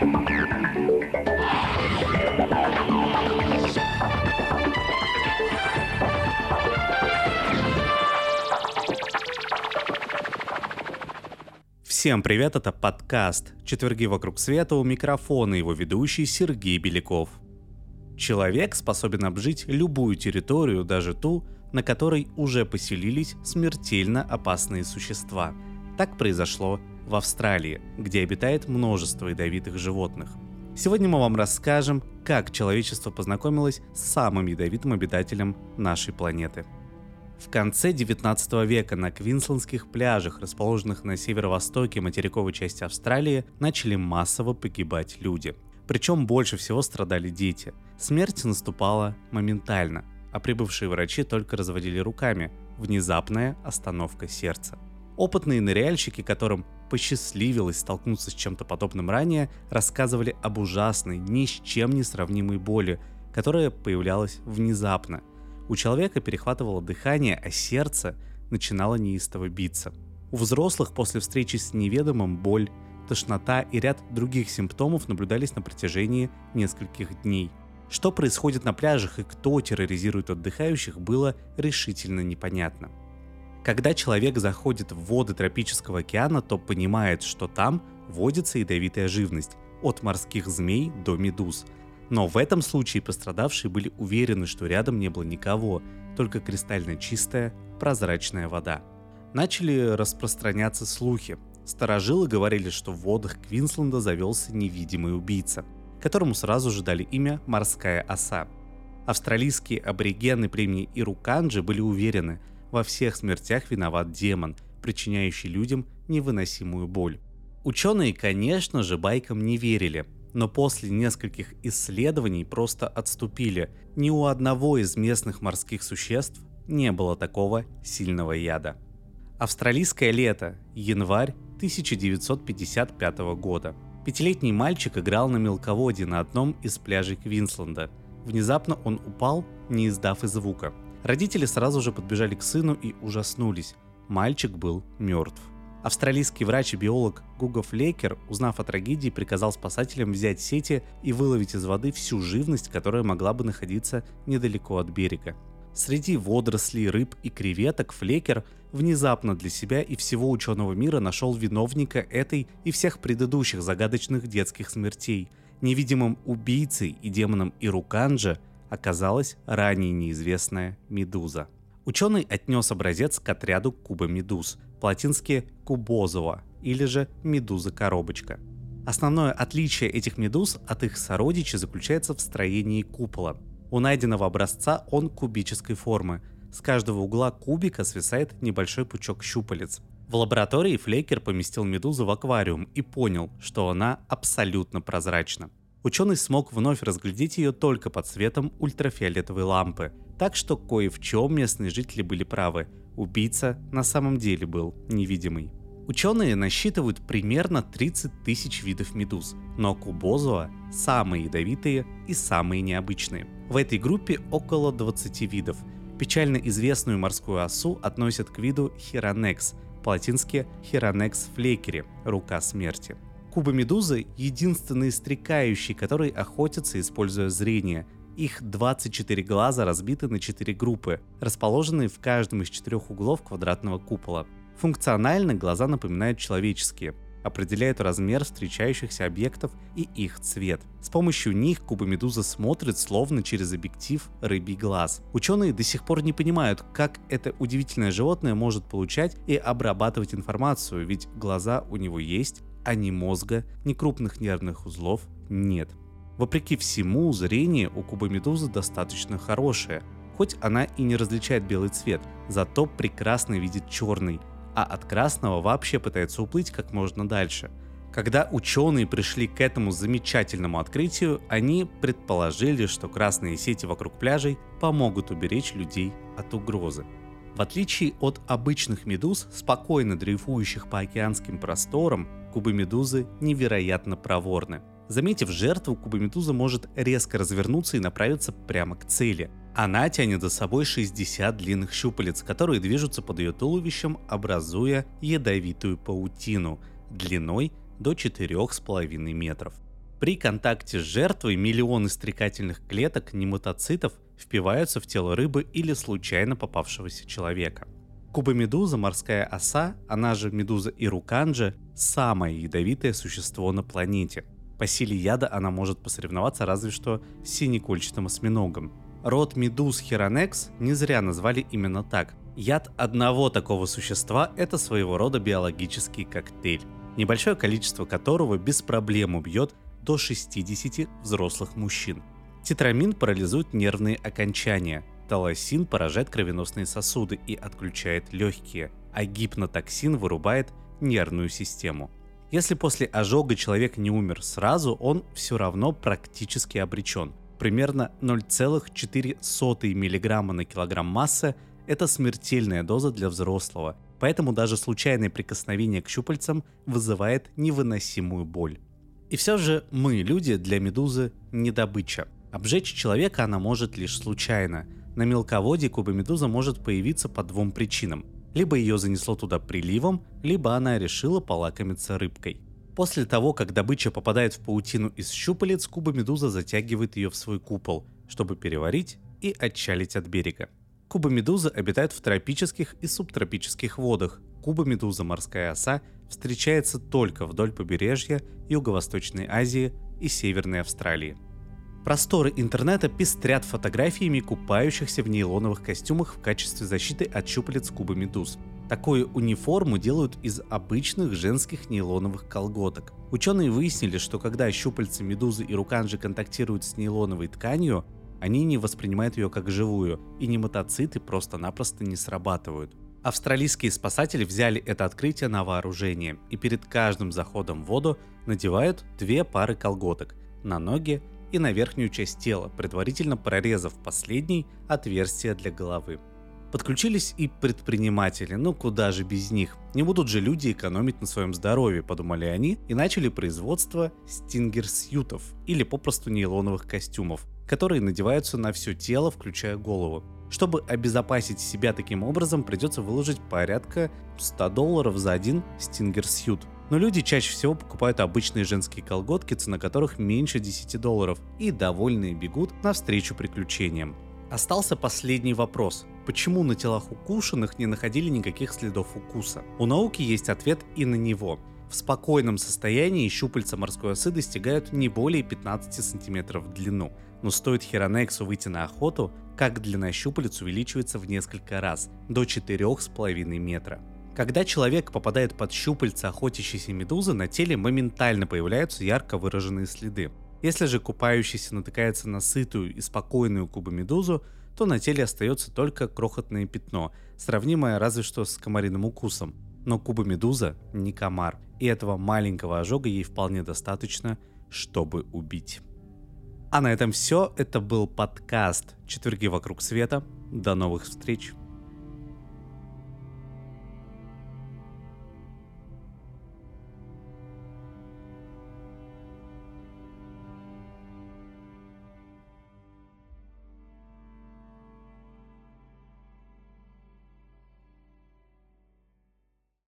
Всем привет, это подкаст «Четверги вокруг света» у микрофона его ведущий Сергей Беляков. Человек способен обжить любую территорию, даже ту, на которой уже поселились смертельно опасные существа. Так произошло в Австралии, где обитает множество ядовитых животных. Сегодня мы вам расскажем, как человечество познакомилось с самым ядовитым обитателем нашей планеты – в конце 19 века на квинсландских пляжах, расположенных на северо-востоке материковой части Австралии, начали массово погибать люди. Причем больше всего страдали дети. Смерть наступала моментально, а прибывшие врачи только разводили руками. Внезапная остановка сердца. Опытные ныряльщики, которым посчастливилось столкнуться с чем-то подобным ранее, рассказывали об ужасной, ни с чем не сравнимой боли, которая появлялась внезапно – у человека перехватывало дыхание, а сердце начинало неистово биться. У взрослых после встречи с неведомым боль, тошнота и ряд других симптомов наблюдались на протяжении нескольких дней. Что происходит на пляжах и кто терроризирует отдыхающих, было решительно непонятно. Когда человек заходит в воды тропического океана, то понимает, что там водится ядовитая живность, от морских змей до медуз – но в этом случае пострадавшие были уверены, что рядом не было никого, только кристально чистая, прозрачная вода. Начали распространяться слухи. Старожилы говорили, что в водах Квинсленда завелся невидимый убийца, которому сразу же дали имя «морская оса». Австралийские аборигены племени Ируканджи были уверены, во всех смертях виноват демон, причиняющий людям невыносимую боль. Ученые, конечно же, байкам не верили, но после нескольких исследований просто отступили. Ни у одного из местных морских существ не было такого сильного яда. Австралийское лето, январь 1955 года. Пятилетний мальчик играл на мелководье на одном из пляжей Квинсленда. Внезапно он упал, не издав и звука. Родители сразу же подбежали к сыну и ужаснулись. Мальчик был мертв. Австралийский врач и биолог Гуго Флейкер, узнав о трагедии, приказал спасателям взять сети и выловить из воды всю живность, которая могла бы находиться недалеко от берега. Среди водорослей, рыб и креветок Флекер внезапно для себя и всего ученого мира нашел виновника этой и всех предыдущих загадочных детских смертей. Невидимым убийцей и демоном Ируканджа оказалась ранее неизвестная медуза. Ученый отнес образец к отряду Куба Медуз, по-латински Кубозова или же Медуза-коробочка. Основное отличие этих медуз от их сородичей заключается в строении купола. У найденного образца он кубической формы. С каждого угла кубика свисает небольшой пучок щупалец. В лаборатории Флейкер поместил медузу в аквариум и понял, что она абсолютно прозрачна. Ученый смог вновь разглядеть ее только под светом ультрафиолетовой лампы, так что кое в чем местные жители были правы. Убийца на самом деле был невидимый. Ученые насчитывают примерно 30 тысяч видов медуз, но кубозуа – самые ядовитые и самые необычные. В этой группе около 20 видов. Печально известную морскую осу относят к виду Хиронекс, по-латински Хиронекс флейкери – рука смерти. Кубомедузы — единственные стрекающие, которые охотятся, используя зрение. Их 24 глаза разбиты на 4 группы, расположенные в каждом из четырех углов квадратного купола. Функционально глаза напоминают человеческие, определяют размер встречающихся объектов и их цвет. С помощью них кубомедуза смотрит словно через объектив рыбий глаз. Ученые до сих пор не понимают, как это удивительное животное может получать и обрабатывать информацию, ведь глаза у него есть, а ни мозга, ни крупных нервных узлов нет. Вопреки всему, зрение у кубомедузы достаточно хорошее, хоть она и не различает белый цвет, зато прекрасно видит черный, а от красного вообще пытается уплыть как можно дальше. Когда ученые пришли к этому замечательному открытию, они предположили, что красные сети вокруг пляжей помогут уберечь людей от угрозы. В отличие от обычных медуз, спокойно дрейфующих по океанским просторам, кубомедузы невероятно проворны. Заметив жертву, кубомедуза может резко развернуться и направиться прямо к цели. Она тянет за собой 60 длинных щупалец, которые движутся под ее туловищем, образуя ядовитую паутину длиной до 4,5 метров. При контакте с жертвой миллионы стрекательных клеток нематоцитов впиваются в тело рыбы или случайно попавшегося человека. Кубомедуза, морская оса, она же медуза ируканджа, самое ядовитое существо на планете. По силе яда она может посоревноваться разве что с синекольчатым осьминогом. Род медуз хиронекс не зря назвали именно так. Яд одного такого существа – это своего рода биологический коктейль, небольшое количество которого без проблем убьет до 60 взрослых мужчин. Тетрамин парализует нервные окончания, талосин поражает кровеносные сосуды и отключает легкие, а гипнотоксин вырубает нервную систему. Если после ожога человек не умер сразу, он все равно практически обречен примерно 0,4 мг на килограмм массы – это смертельная доза для взрослого, поэтому даже случайное прикосновение к щупальцам вызывает невыносимую боль. И все же мы, люди, для медузы не добыча. Обжечь человека она может лишь случайно. На мелководье кубомедуза может появиться по двум причинам. Либо ее занесло туда приливом, либо она решила полакомиться рыбкой. После того, как добыча попадает в паутину из щупалец, куба-медуза затягивает ее в свой купол, чтобы переварить и отчалить от берега. Куба-медуза обитает в тропических и субтропических водах. Куба-медуза морская оса встречается только вдоль побережья Юго-Восточной Азии и Северной Австралии. Просторы интернета пестрят фотографиями купающихся в нейлоновых костюмах в качестве защиты от щупалец куба-медуз – Такую униформу делают из обычных женских нейлоновых колготок. Ученые выяснили, что когда щупальца медузы и руканжи контактируют с нейлоновой тканью, они не воспринимают ее как живую, и нематоциты просто-напросто не срабатывают. Австралийские спасатели взяли это открытие на вооружение и перед каждым заходом в воду надевают две пары колготок на ноги и на верхнюю часть тела, предварительно прорезав последний отверстие для головы. Подключились и предприниматели, ну куда же без них. Не будут же люди экономить на своем здоровье, подумали они, и начали производство стингер-сьютов, или попросту нейлоновых костюмов, которые надеваются на все тело, включая голову. Чтобы обезопасить себя таким образом, придется выложить порядка 100 долларов за один стингер-сьют. Но люди чаще всего покупают обычные женские колготки, цена которых меньше 10 долларов, и довольные бегут навстречу приключениям. Остался последний вопрос. Почему на телах укушенных не находили никаких следов укуса? У науки есть ответ и на него. В спокойном состоянии щупальца морской осы достигают не более 15 сантиметров в длину. Но стоит хиронексу выйти на охоту, как длина щупалец увеличивается в несколько раз, до 4,5 метра. Когда человек попадает под щупальца охотящейся медузы, на теле моментально появляются ярко выраженные следы. Если же купающийся натыкается на сытую и спокойную кубомедузу, то на теле остается только крохотное пятно, сравнимое разве что с комариным укусом. Но кубомедуза не комар, и этого маленького ожога ей вполне достаточно, чтобы убить. А на этом все. Это был подкаст «Четверги вокруг света». До новых встреч!